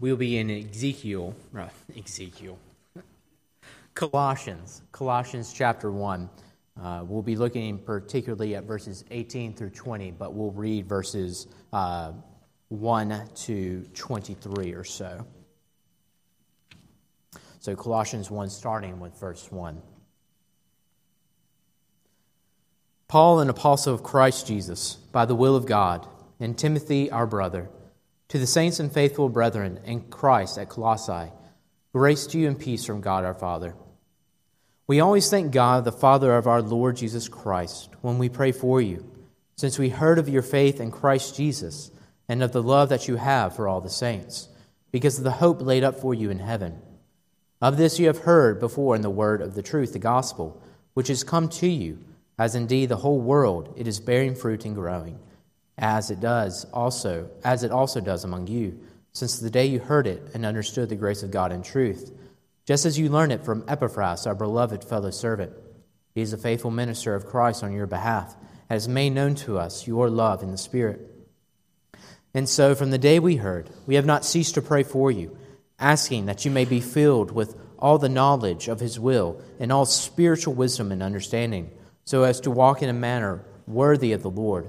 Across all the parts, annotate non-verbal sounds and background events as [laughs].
we'll be in Ezekiel, uh, [laughs] Ezekiel, Colossians, Colossians chapter 1. Uh, we'll be looking particularly at verses 18 through 20, but we'll read verses uh, 1 to 23 or so. So, Colossians 1, starting with verse 1. Paul, an apostle of Christ Jesus, by the will of God, and Timothy, our brother, to the saints and faithful brethren in Christ at Colossae, grace to you and peace from God our Father. We always thank God, the Father of our Lord Jesus Christ, when we pray for you, since we heard of your faith in Christ Jesus and of the love that you have for all the saints, because of the hope laid up for you in heaven. Of this you have heard before in the word of the truth, the gospel, which has come to you, as indeed the whole world it is bearing fruit and growing, as it does also, as it also does among you, since the day you heard it and understood the grace of God in truth, just as you learned it from Epaphras, our beloved fellow servant. He is a faithful minister of Christ on your behalf, has made known to us your love in the Spirit. And so, from the day we heard, we have not ceased to pray for you asking that you may be filled with all the knowledge of his will and all spiritual wisdom and understanding, so as to walk in a manner worthy of the Lord,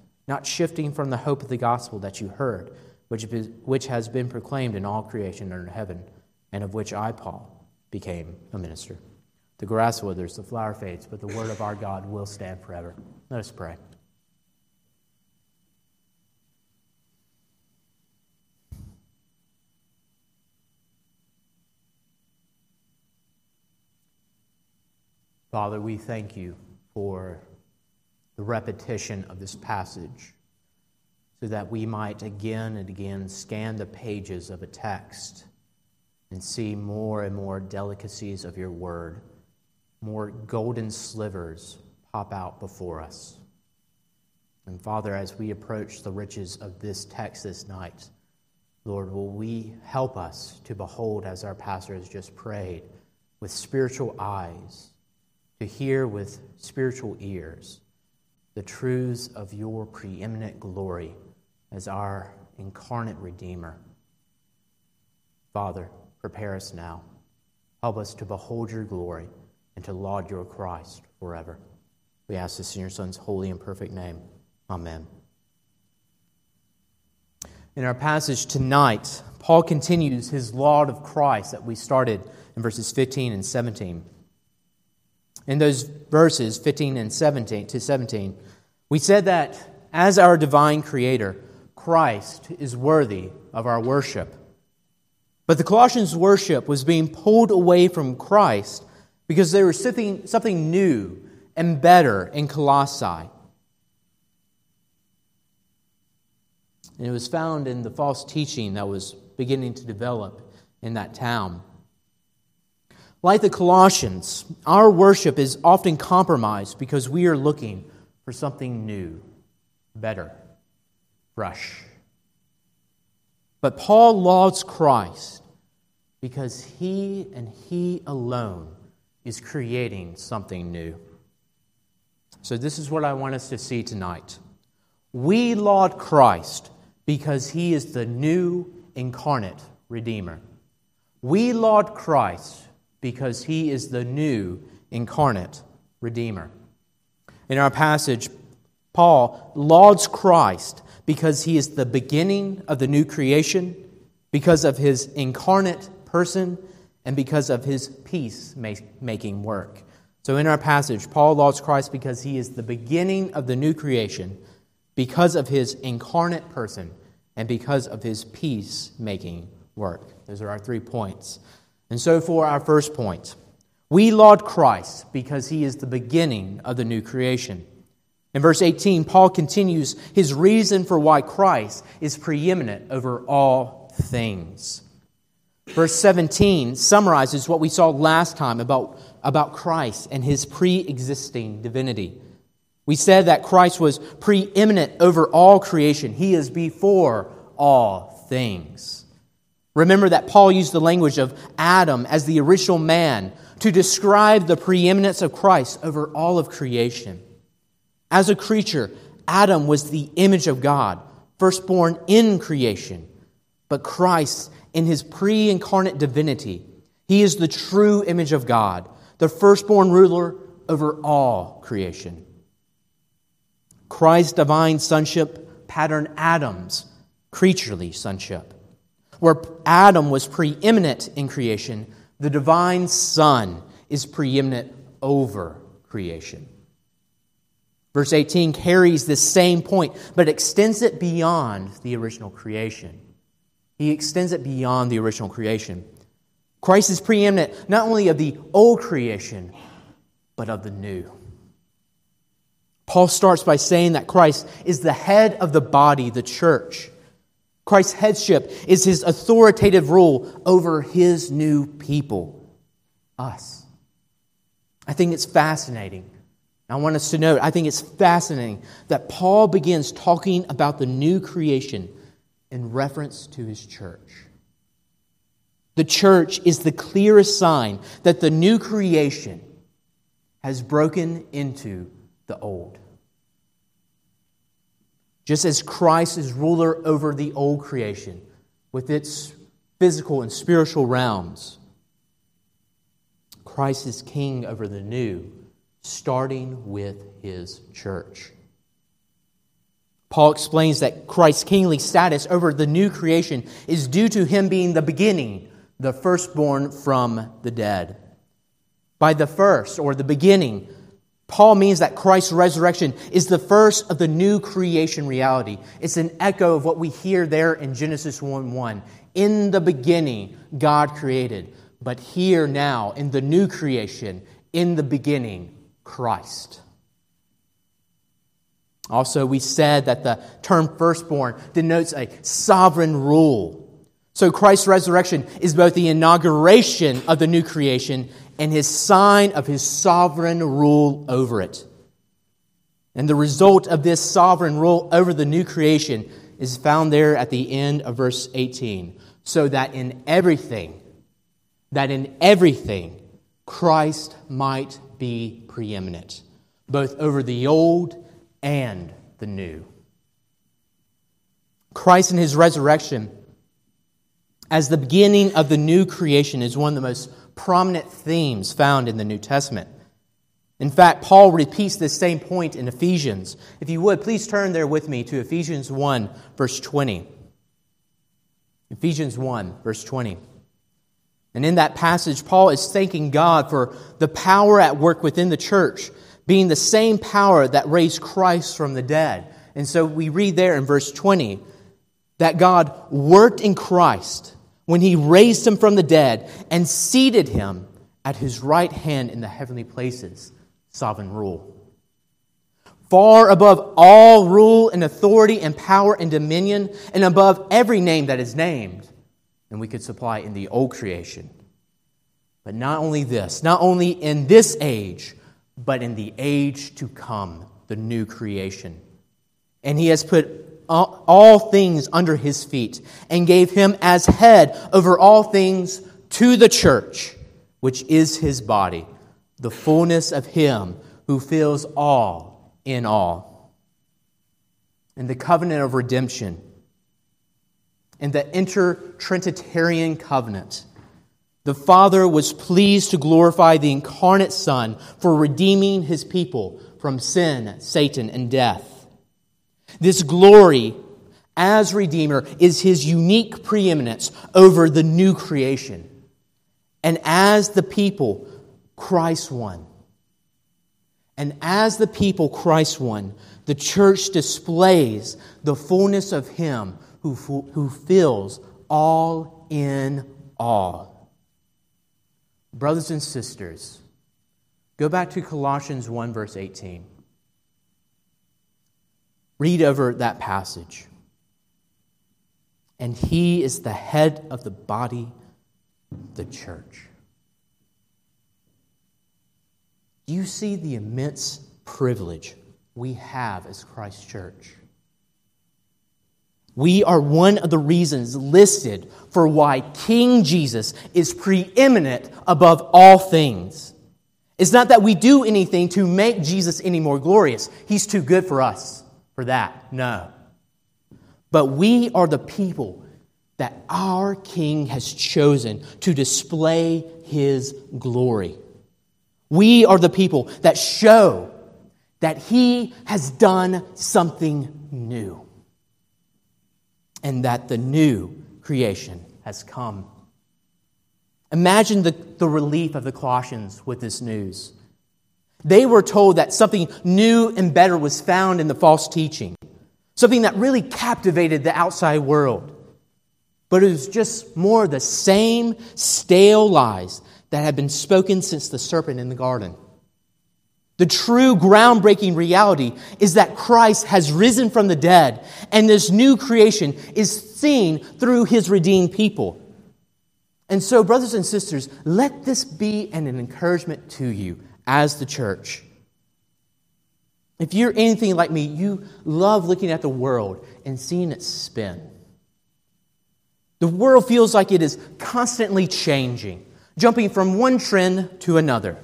not shifting from the hope of the gospel that you heard, which, which has been proclaimed in all creation under heaven, and of which I, Paul, became a minister. The grass withers, the flower fades, but the word of our God will stand forever. Let us pray. Father, we thank you for the repetition of this passage so that we might again and again scan the pages of a text and see more and more delicacies of your word, more golden slivers pop out before us. And Father, as we approach the riches of this text this night, Lord, will we help us to behold, as our pastor has just prayed, with spiritual eyes to hear with spiritual ears the truths of your preeminent glory as our incarnate Redeemer. Father, prepare us now. Help us to behold your glory and to laud your Christ forever. We ask this in your Son's holy and perfect name. Amen. In our passage tonight, Paul continues his laud of Christ that we started in verses 15 and 17 in those verses 15 and 17 to 17, we said that as our divine creator, Christ is worthy of our worship. But the Colossians' worship was being pulled away from Christ because there was something, something new and better in Colossae. And it was found in the false teaching that was beginning to develop in that town. Like the Colossians, our worship is often compromised because we are looking for something new, better, fresh. But Paul lauds Christ because He and He alone is creating something new. So, this is what I want us to see tonight. We laud Christ because He is the new incarnate Redeemer. We laud Christ because He is the new incarnate Redeemer. In our passage, Paul lauds Christ because he is the beginning of the new creation, because of his incarnate person, and because of his peace making work. So, in our passage, Paul lauds Christ because he is the beginning of the new creation, because of his incarnate person, and because of his peace making work. Those are our three points. And so, for our first point, we laud Christ because he is the beginning of the new creation. In verse 18, Paul continues his reason for why Christ is preeminent over all things. Verse 17 summarizes what we saw last time about, about Christ and his pre existing divinity. We said that Christ was preeminent over all creation, he is before all things. Remember that Paul used the language of Adam as the original man to describe the preeminence of Christ over all of creation. As a creature, Adam was the image of God, firstborn in creation. But Christ, in his pre incarnate divinity, he is the true image of God, the firstborn ruler over all creation. Christ's divine sonship patterned Adam's creaturely sonship. Where Adam was preeminent in creation, the divine Son is preeminent over creation. Verse 18 carries this same point, but extends it beyond the original creation. He extends it beyond the original creation. Christ is preeminent not only of the old creation, but of the new. Paul starts by saying that Christ is the head of the body, the church. Christ's headship is his authoritative rule over his new people, us. I think it's fascinating I want us to note, I think it's fascinating that Paul begins talking about the new creation in reference to his church. The church is the clearest sign that the new creation has broken into the old. Just as Christ is ruler over the old creation with its physical and spiritual realms, Christ is king over the new starting with his church. Paul explains that Christ's kingly status over the new creation is due to him being the beginning, the firstborn from the dead. By the first or the beginning, Paul means that Christ's resurrection is the first of the new creation reality. It's an echo of what we hear there in Genesis 1 1. In the beginning, God created. But here now, in the new creation, in the beginning, Christ. Also, we said that the term firstborn denotes a sovereign rule. So, Christ's resurrection is both the inauguration of the new creation and his sign of his sovereign rule over it. And the result of this sovereign rule over the new creation is found there at the end of verse 18. So that in everything, that in everything, Christ might be preeminent, both over the old and the new. Christ and his resurrection as the beginning of the new creation is one of the most prominent themes found in the New Testament. In fact, Paul repeats this same point in Ephesians. If you would, please turn there with me to Ephesians 1, verse 20. Ephesians 1, verse 20. And in that passage, Paul is thanking God for the power at work within the church, being the same power that raised Christ from the dead. And so we read there in verse 20 that God worked in Christ when he raised him from the dead and seated him at his right hand in the heavenly places, sovereign rule. Far above all rule and authority and power and dominion, and above every name that is named than we could supply in the old creation. But not only this, not only in this age, but in the age to come, the new creation. And he has put all things under his feet and gave him as head over all things to the church, which is his body, the fullness of him who fills all in all. In the covenant of redemption, in the inter-Trinitarian covenant, the Father was pleased to glorify the incarnate Son for redeeming his people from sin, Satan, and death. This glory as Redeemer is his unique preeminence over the new creation. And as the people, Christ won. And as the people, Christ won, the church displays the fullness of him who, who fills all in all. Brothers and sisters, go back to Colossians 1, verse 18. Read over that passage. And he is the head of the body, the church. Do you see the immense privilege we have as Christ's Church. We are one of the reasons listed for why King Jesus is preeminent above all things. It's not that we do anything to make Jesus any more glorious. He's too good for us for that. No. But we are the people that our King has chosen to display his glory. We are the people that show that he has done something new and that the new creation has come. Imagine the, the relief of the Colossians with this news. They were told that something new and better was found in the false teaching, something that really captivated the outside world. But it was just more the same stale lies that had been spoken since the serpent in the garden. The true groundbreaking reality is that Christ has risen from the dead, and this new creation is seen through his redeemed people. And so, brothers and sisters, let this be an encouragement to you as the church. If you're anything like me, you love looking at the world and seeing it spin. The world feels like it is constantly changing, jumping from one trend to another.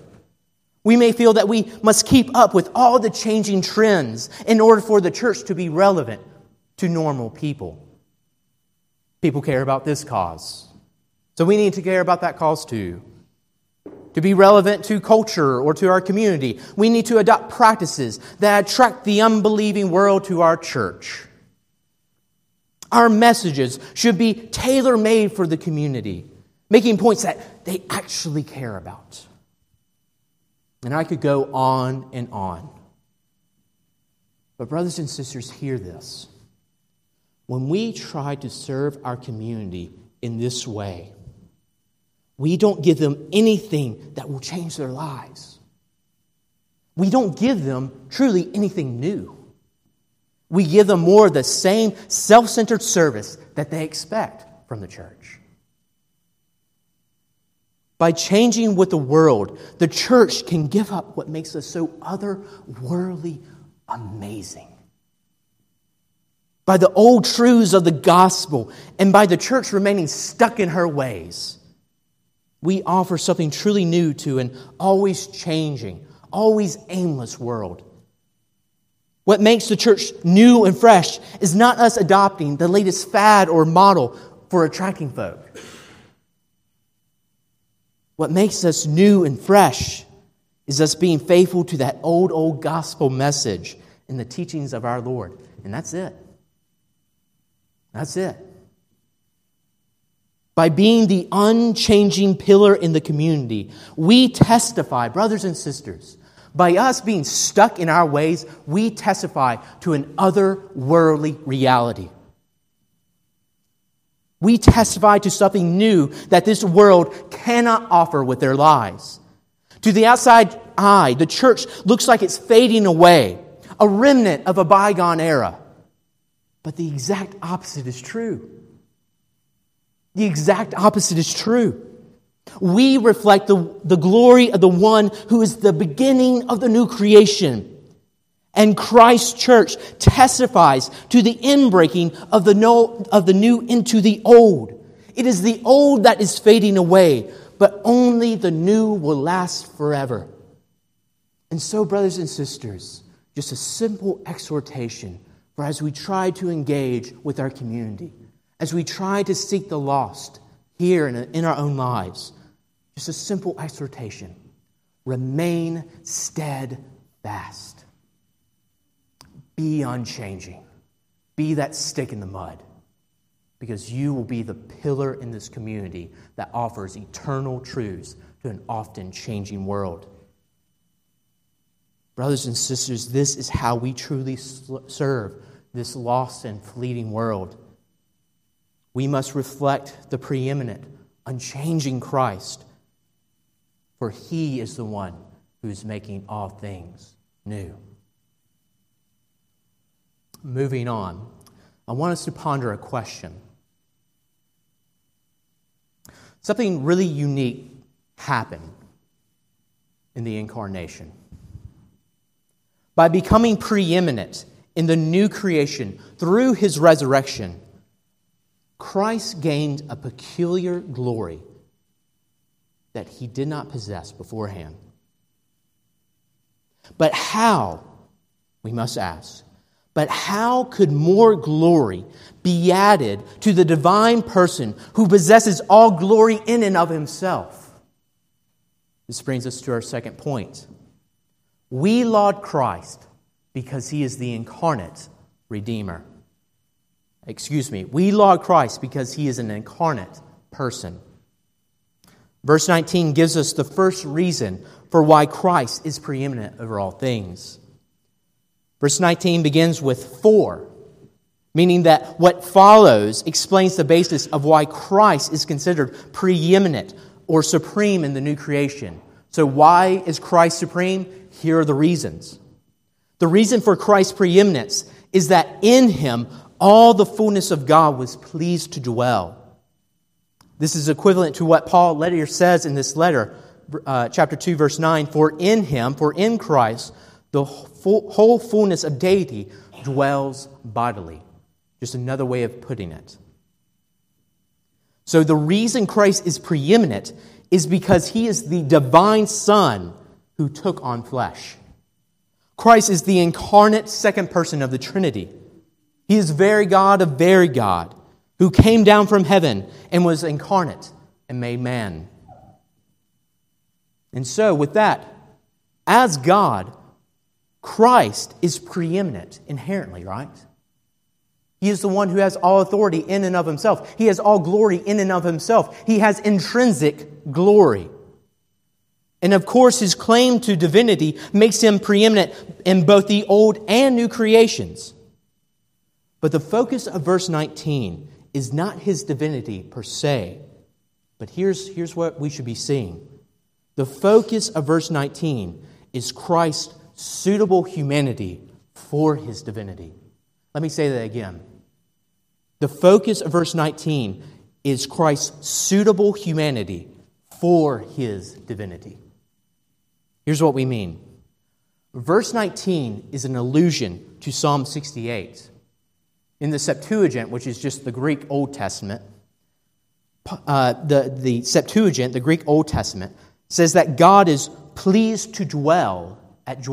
We may feel that we must keep up with all the changing trends in order for the church to be relevant to normal people. People care about this cause, so we need to care about that cause too to be relevant to culture or to our community. We need to adopt practices that attract the unbelieving world to our church. Our messages should be tailor made for the community, making points that they actually care about. And I could go on and on. But, brothers and sisters, hear this. When we try to serve our community in this way, we don't give them anything that will change their lives. We don't give them truly anything new. We give them more of the same self centered service that they expect from the church. By changing with the world, the church can give up what makes us so otherworldly amazing. By the old truths of the gospel and by the church remaining stuck in her ways, we offer something truly new to an always changing, always aimless world. What makes the church new and fresh is not us adopting the latest fad or model for attracting folk. What makes us new and fresh is us being faithful to that old, old gospel message and the teachings of our Lord. And that's it. That's it by being the unchanging pillar in the community, we testify, brothers and sisters, by us being stuck in our ways, we testify to an otherworldly reality. We testify to something new that this world cannot offer with their lies. To the outside eye, the church looks like it's fading away, a remnant of a bygone era. But the exact opposite is true. The exact opposite is true. We reflect the, the glory of the one who is the beginning of the new creation. And Christ's church testifies to the inbreaking of the, no, of the new into the old. It is the old that is fading away, but only the new will last forever. And so, brothers and sisters, just a simple exhortation for as we try to engage with our community, as we try to seek the lost here in our own lives, just a simple exhortation remain steadfast, be unchanging, be that stick in the mud because you will be the pillar in this community that offers eternal truths to an often changing world. Brothers and sisters, this is how we truly serve this lost and fleeting world. We must reflect the preeminent, unchanging Christ, for he is the one who is making all things new. Moving on, I want us to ponder a question. Something really unique happened in the incarnation. By becoming preeminent in the new creation through his resurrection, Christ gained a peculiar glory that he did not possess beforehand. But how, we must ask, but how could more glory be added to the divine person who possesses all glory in and of himself? This brings us to our second point. We laud Christ because he is the incarnate Redeemer. Excuse me, we laud Christ because he is an incarnate person. Verse 19 gives us the first reason for why Christ is preeminent over all things. Verse 19 begins with for, meaning that what follows explains the basis of why Christ is considered preeminent or supreme in the new creation. So, why is Christ supreme? Here are the reasons. The reason for Christ's preeminence is that in him all the fullness of God was pleased to dwell. This is equivalent to what Paul later says in this letter, uh, chapter 2, verse 9 For in him, for in Christ, the full, whole fullness of deity dwells bodily. Just another way of putting it. So, the reason Christ is preeminent is because he is the divine Son who took on flesh. Christ is the incarnate second person of the Trinity. He is very God of very God who came down from heaven and was incarnate and made man. And so, with that, as God, Christ is preeminent inherently, right? He is the one who has all authority in and of himself. He has all glory in and of himself. He has intrinsic glory. And of course, his claim to divinity makes him preeminent in both the old and new creations. But the focus of verse 19 is not his divinity per se, but here's, here's what we should be seeing. The focus of verse 19 is Christ's suitable humanity for his divinity. Let me say that again. The focus of verse 19 is Christ's suitable humanity for his divinity. Here's what we mean verse 19 is an allusion to Psalm 68. In the Septuagint, which is just the Greek Old Testament, uh, the, the Septuagint, the Greek Old Testament, says that God is pleased to dwell at,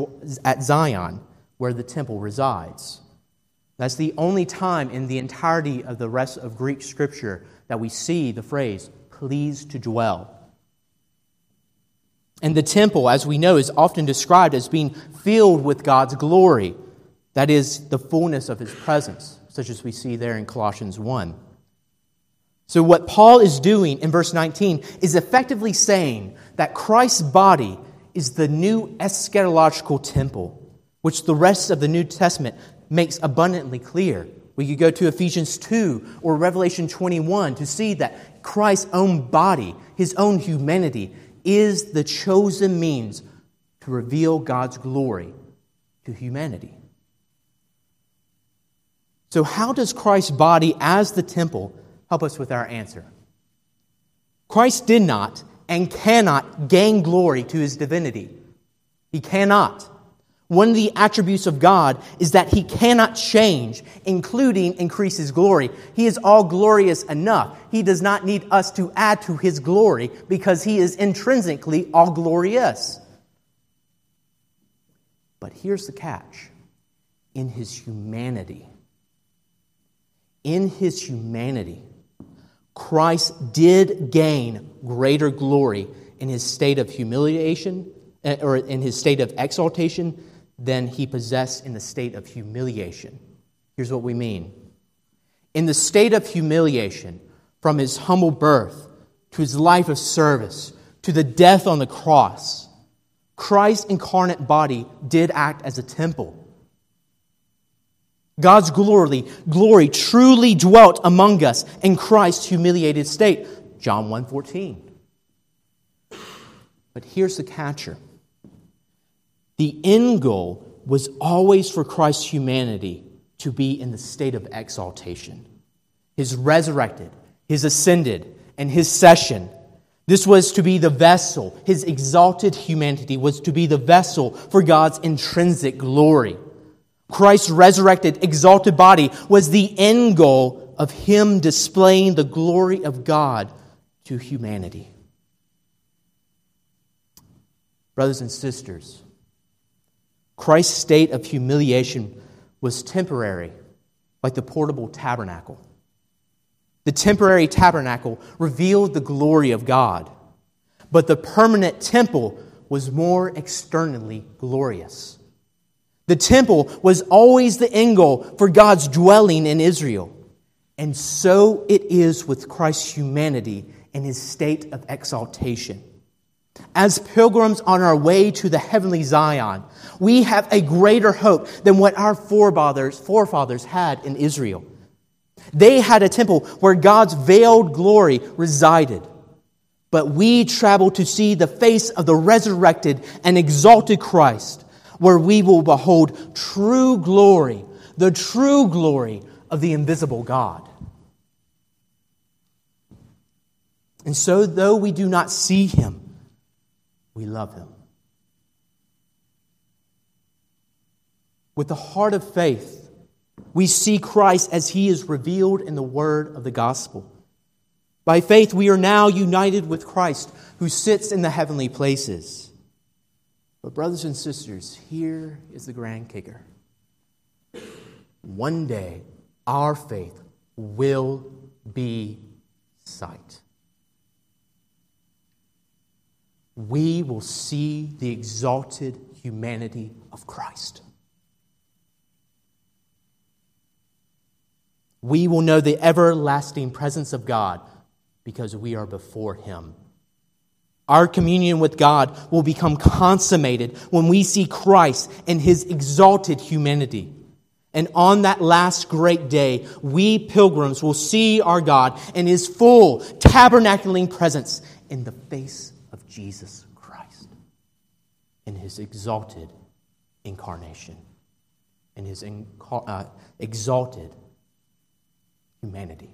at Zion, where the temple resides. That's the only time in the entirety of the rest of Greek scripture that we see the phrase, pleased to dwell. And the temple, as we know, is often described as being filled with God's glory. That is, the fullness of his presence, such as we see there in Colossians 1. So, what Paul is doing in verse 19 is effectively saying that Christ's body is the new eschatological temple, which the rest of the New Testament makes abundantly clear. We could go to Ephesians 2 or Revelation 21 to see that Christ's own body, his own humanity, is the chosen means to reveal God's glory to humanity. So, how does Christ's body as the temple help us with our answer? Christ did not and cannot gain glory to his divinity. He cannot. One of the attributes of God is that he cannot change, including increase his glory. He is all glorious enough. He does not need us to add to his glory because he is intrinsically all glorious. But here's the catch in his humanity, in his humanity, Christ did gain greater glory in his state of humiliation eh, or in his state of exaltation than he possessed in the state of humiliation. Here's what we mean. In the state of humiliation, from his humble birth to his life of service to the death on the cross, Christ's incarnate body did act as a temple. God's glory, glory truly dwelt among us in Christ's humiliated state. John 1:14. But here's the catcher. The end goal was always for Christ's humanity to be in the state of exaltation. His resurrected, his ascended, and his session. This was to be the vessel. His exalted humanity was to be the vessel for God's intrinsic glory. Christ's resurrected, exalted body was the end goal of him displaying the glory of God to humanity. Brothers and sisters, Christ's state of humiliation was temporary, like the portable tabernacle. The temporary tabernacle revealed the glory of God, but the permanent temple was more externally glorious. The temple was always the end goal for God's dwelling in Israel. And so it is with Christ's humanity and his state of exaltation. As pilgrims on our way to the heavenly Zion, we have a greater hope than what our forefathers, forefathers had in Israel. They had a temple where God's veiled glory resided. But we travel to see the face of the resurrected and exalted Christ, where we will behold true glory, the true glory of the invisible God. And so, though we do not see him, we love him. With the heart of faith, we see Christ as he is revealed in the word of the gospel. By faith, we are now united with Christ who sits in the heavenly places. But, brothers and sisters, here is the grand kicker. One day, our faith will be sight. we will see the exalted humanity of Christ. We will know the everlasting presence of God because we are before Him. Our communion with God will become consummated when we see Christ in His exalted humanity. And on that last great day, we pilgrims will see our God in His full tabernacling presence in the face of Jesus Christ in his exalted incarnation, in his inca- uh, exalted humanity.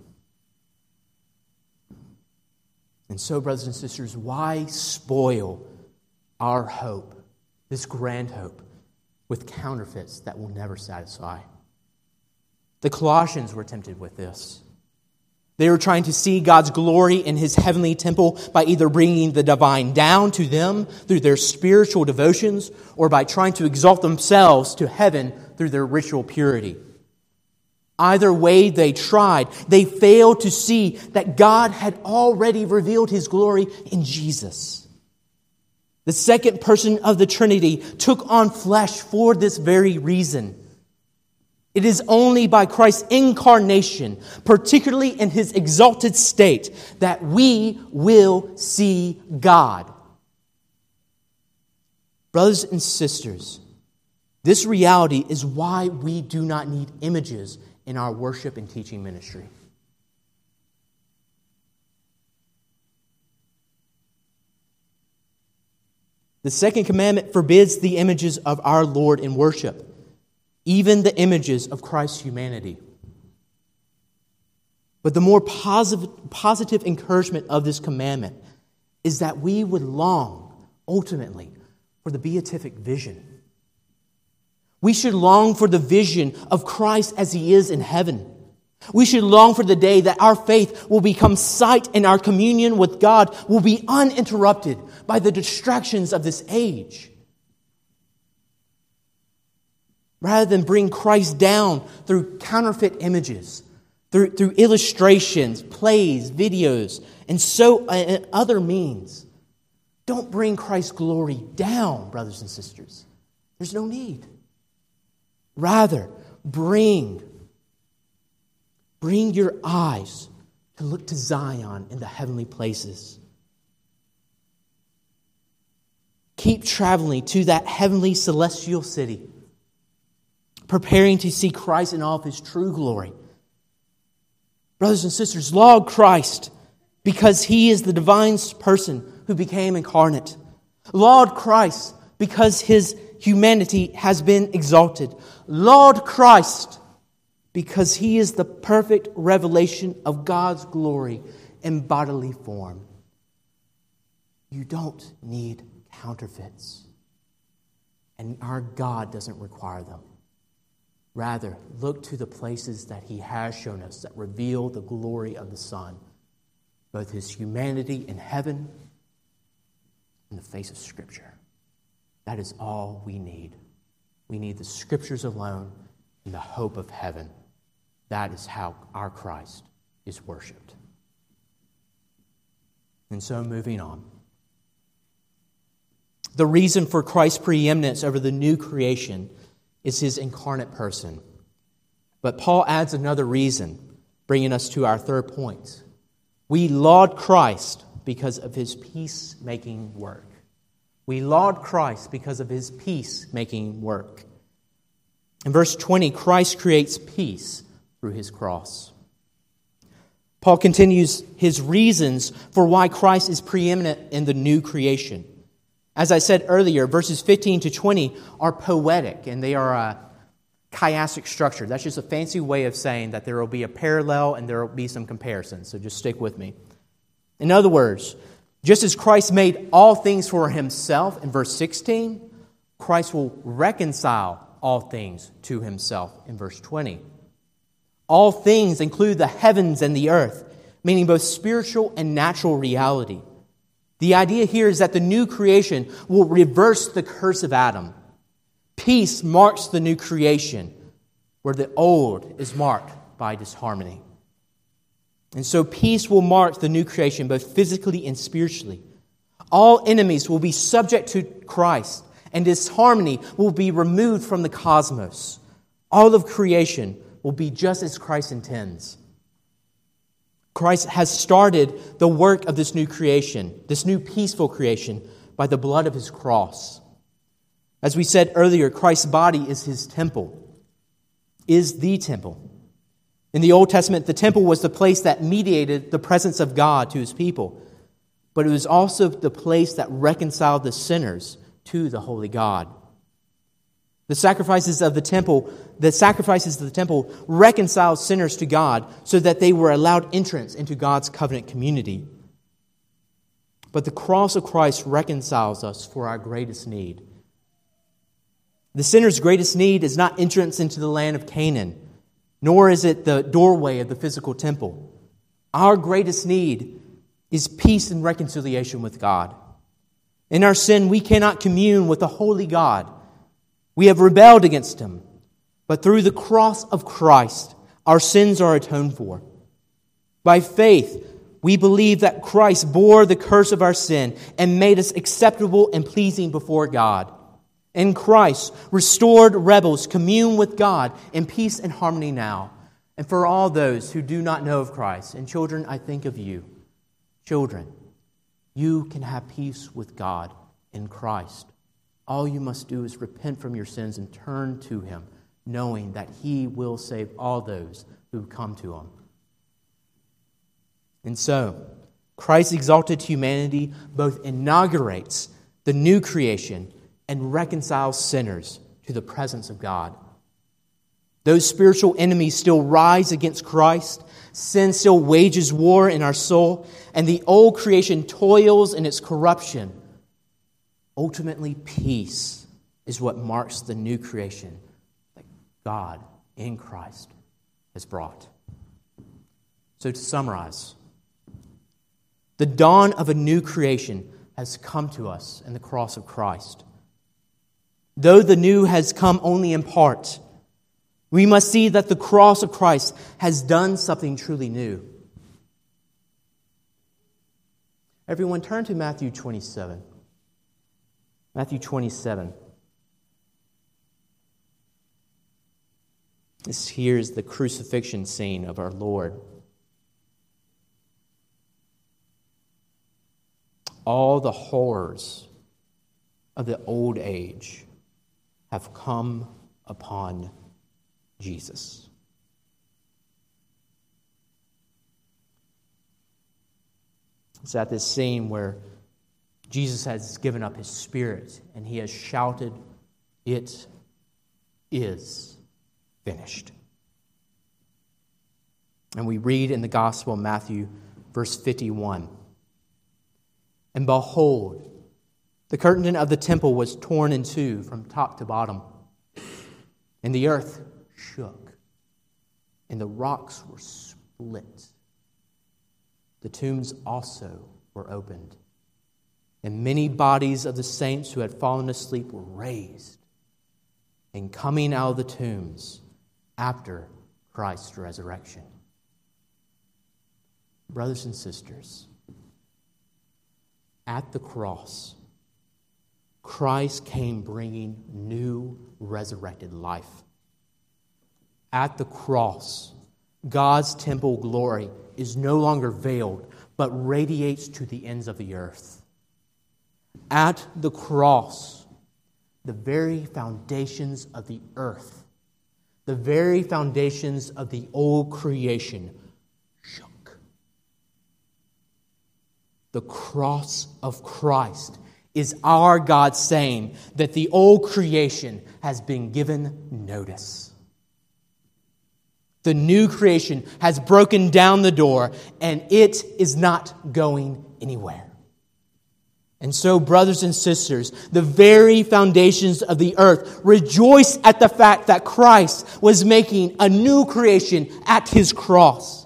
And so, brothers and sisters, why spoil our hope, this grand hope, with counterfeits that will never satisfy? The Colossians were tempted with this. They were trying to see God's glory in his heavenly temple by either bringing the divine down to them through their spiritual devotions or by trying to exalt themselves to heaven through their ritual purity. Either way they tried, they failed to see that God had already revealed his glory in Jesus. The second person of the Trinity took on flesh for this very reason. It is only by Christ's incarnation, particularly in his exalted state, that we will see God. Brothers and sisters, this reality is why we do not need images in our worship and teaching ministry. The second commandment forbids the images of our Lord in worship even the images of Christ's humanity. But the more positive, positive encouragement of this commandment is that we would long, ultimately, for the beatific vision. We should long for the vision of Christ as he is in heaven. We should long for the day that our faith will become sight and our communion with God will be uninterrupted by the distractions of this age. Rather than bring Christ down through counterfeit images, through, through illustrations, plays, videos, and so and other means. Don't bring Christ's glory down, brothers and sisters. There's no need. Rather, bring bring your eyes to look to Zion in the heavenly places. Keep traveling to that heavenly celestial city, preparing to see Christ in all of his true glory. Brothers and sisters, laud Christ because he is the divine person who became incarnate. Laud Christ because his humanity has been exalted. Lord Christ because he is the perfect revelation of God's glory in bodily form. You don't need counterfeits, and our God doesn't require them. Rather, look to the places that he has shown us that reveal the glory of the Son, both his humanity in heaven and the face of Scripture. That is all we need. We need the Scriptures alone and the hope of heaven. That is how our Christ is worshiped. And so, moving on. The reason for Christ's preeminence over the new creation is his incarnate person. But Paul adds another reason, bringing us to our third point. We laud Christ because of his peacemaking work. We laud Christ because of his peacemaking work. In verse 20, Christ creates peace through his cross. Paul continues his reasons for why Christ is preeminent in the new creation. As I said earlier, verses 15 to 20 are poetic and they are a chiastic structure. That's just a fancy way of saying that there will be a parallel and there will be some comparisons. So just stick with me. In other words, just as Christ made all things for himself in verse 16, Christ will reconcile all things to himself in verse 20. All things include the heavens and the earth, meaning both spiritual and natural reality. The idea here is that the new creation will reverse the curse of Adam. Peace marks the new creation, where the old is marked by disharmony. And so peace will mark the new creation, both physically and spiritually. All enemies will be subject to Christ, and disharmony will be removed from the cosmos. All of creation will be just as Christ intends. Christ has started the work of this new creation, this new peaceful creation, by the blood of his cross. As we said earlier, Christ's body is his temple, is the temple. In the Old Testament, the temple was the place that mediated the presence of God to his people, but it was also the place that reconciled the sinners to the holy God. The sacrifices of the temple, the sacrifices of the temple reconciled sinners to God so that they were allowed entrance into God's covenant community. But the cross of Christ reconciles us for our greatest need. The sinner's greatest need is not entrance into the land of Canaan, nor is it the doorway of the physical temple. Our greatest need is peace and reconciliation with God. In our sin, we cannot commune with the holy God we have rebelled against him. But through the cross of Christ, our sins are atoned for. By faith, we believe that Christ bore the curse of our sin and made us acceptable and pleasing before God. In Christ, restored rebels commune with God in peace and harmony now. And for all those who do not know of Christ, and children, I think of you. Children, you can have peace with God in Christ. All you must do is repent from your sins and turn to Him, knowing that He will save all those who come to Him. And so, Christ's exalted humanity both inaugurates the new creation and reconciles sinners to the presence of God. Those spiritual enemies still rise against Christ. Sin still wages war in our soul, and the old creation toils in its corruption Ultimately, peace is what marks the new creation that God in Christ has brought. So, to summarize, the dawn of a new creation has come to us in the cross of Christ. Though the new has come only in part, we must see that the cross of Christ has done something truly new. Everyone, turn to Matthew 27. Matthew 27. This here is the crucifixion scene of our Lord. All the horrors of the old age have come upon Jesus. It's at this scene where Jesus has given up his spirit and he has shouted, It is finished. And we read in the Gospel Matthew, verse 51 And behold, the curtain of the temple was torn in two from top to bottom, and the earth shook, and the rocks were split. The tombs also were opened, and many bodies of the saints who had fallen asleep were raised. And coming out of the tombs, after Christ's resurrection. Brothers and sisters, at the cross, Christ came bringing new resurrected life. At the cross, God's temple glory is no longer veiled, but radiates to the ends of the earth. At the cross, the very foundations of the earth the very foundations of the old creation shook. The cross of Christ is our God saying that the old creation has been given notice. The new creation has broken down the door and it is not going anywhere. And so, brothers and sisters, the very foundations of the earth rejoice at the fact that Christ was making a new creation at his cross.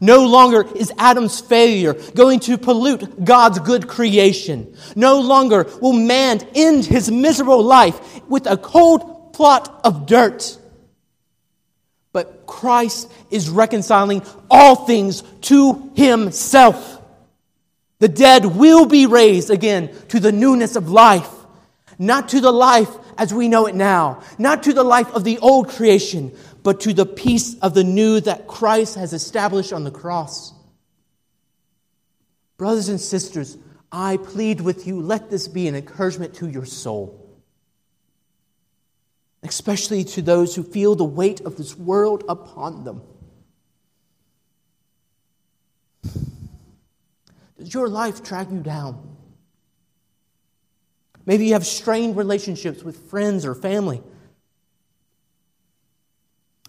No longer is Adam's failure going to pollute God's good creation. No longer will man end his miserable life with a cold plot of dirt. But Christ is reconciling all things to himself. The dead will be raised again to the newness of life, not to the life as we know it now, not to the life of the old creation, but to the peace of the new that Christ has established on the cross. Brothers and sisters, I plead with you, let this be an encouragement to your soul, especially to those who feel the weight of this world upon them. Does your life drag you down? Maybe you have strained relationships with friends or family.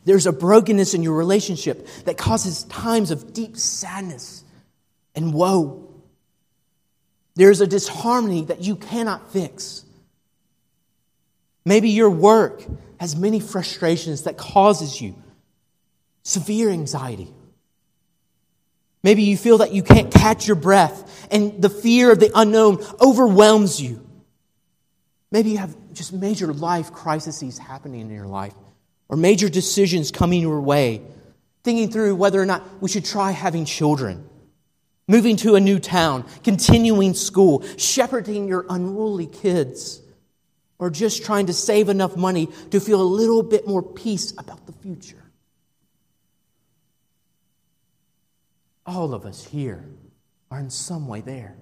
There's a brokenness in your relationship that causes times of deep sadness and woe. There's a disharmony that you cannot fix. Maybe your work has many frustrations that causes you severe anxiety. Maybe you feel that you can't catch your breath and the fear of the unknown overwhelms you. Maybe you have just major life crises happening in your life or major decisions coming your way, thinking through whether or not we should try having children, moving to a new town, continuing school, shepherding your unruly kids, or just trying to save enough money to feel a little bit more peace about the future. All of us here are in some way there.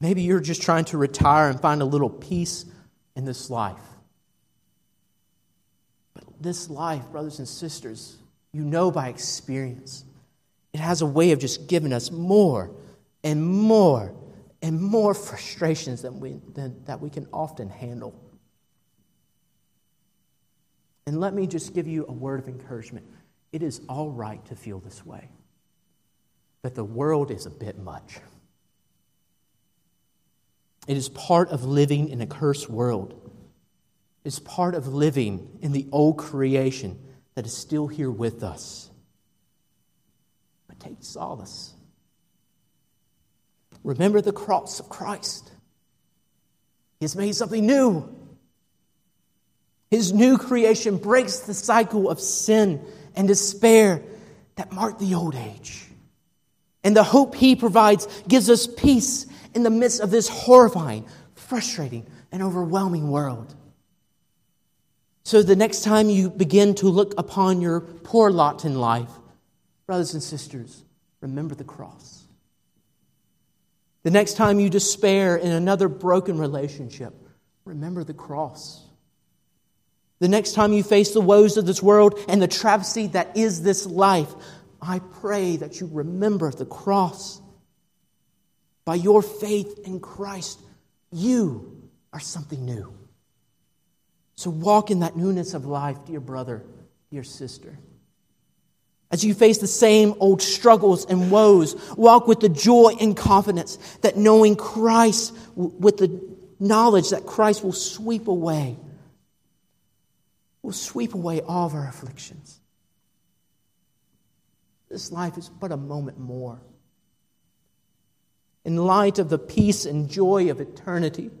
Maybe you're just trying to retire and find a little peace in this life. This life, brothers and sisters, you know by experience, it has a way of just giving us more and more and more frustrations than we, than, that we can often handle. And let me just give you a word of encouragement. It is all right to feel this way, but the world is a bit much. It is part of living in a cursed world. Is part of living in the old creation that is still here with us. But take solace. Remember the cross of Christ. He has made something new. His new creation breaks the cycle of sin and despair that marked the old age. And the hope he provides gives us peace in the midst of this horrifying, frustrating, and overwhelming world. So the next time you begin to look upon your poor lot in life, brothers and sisters, remember the cross. The next time you despair in another broken relationship, remember the cross. The next time you face the woes of this world and the travesty that is this life, I pray that you remember the cross. By your faith in Christ, you are something new. So walk in that newness of life, dear brother, dear sister. As you face the same old struggles and woes, walk with the joy and confidence that knowing Christ, with the knowledge that Christ will sweep away, will sweep away all of our afflictions. This life is but a moment more. In light of the peace and joy of eternity,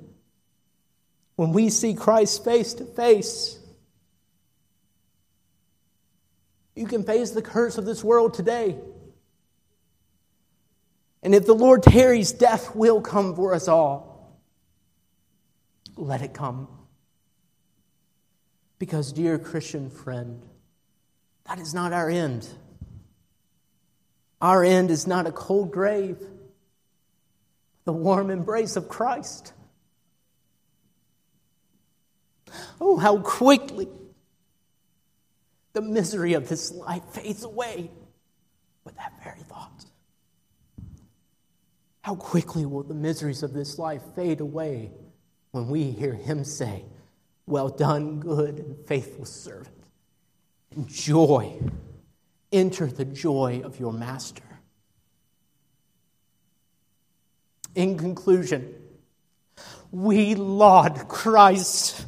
when we see Christ face to face, You can face the curse of this world today. And if the Lord tarries, death will come for us all. Let it come. Because, dear Christian friend, that is not our end. Our end is not a cold grave, the warm embrace of Christ. Oh, how quickly the misery of this life fades away with that very thought. How quickly will the miseries of this life fade away when we hear him say, Well done, good and faithful servant. Enjoy, enter the joy of your master. In conclusion, we laud Christ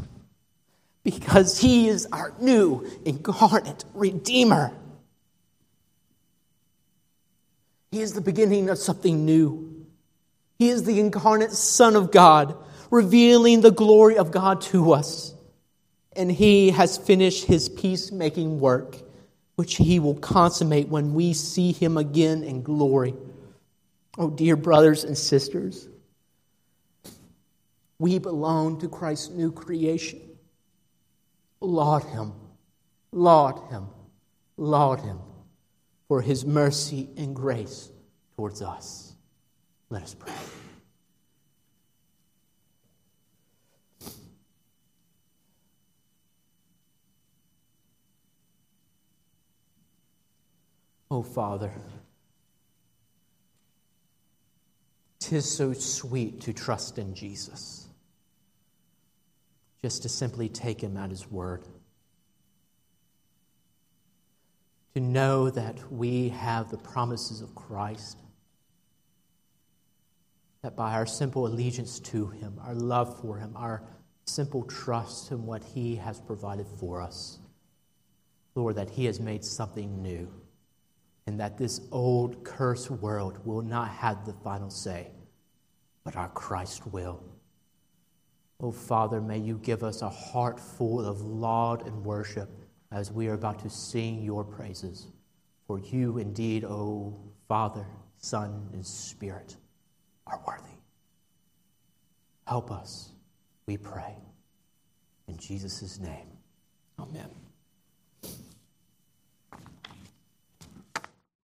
because he is our new incarnate Redeemer. He is the beginning of something new. He is the incarnate Son of God, revealing the glory of God to us. And he has finished his peacemaking work, which he will consummate when we see him again in glory. Oh, dear brothers and sisters, we belong to Christ's new creation. Laud him, laud him, laud him for his mercy and grace towards us. Let us pray. Oh, Father, tis so sweet to trust in Jesus just to simply take him at his word. To know that we have the promises of Christ, that by our simple allegiance to him, our love for him, our simple trust in what he has provided for us, Lord, that he has made something new, and that this old cursed world will not have the final say, but our Christ will. Oh, Father, may you give us a heart full of laud and worship as we are about to sing your praises. For you indeed, O oh, Father, Son, and Spirit, are worthy. Help us, we pray. In Jesus' name, amen.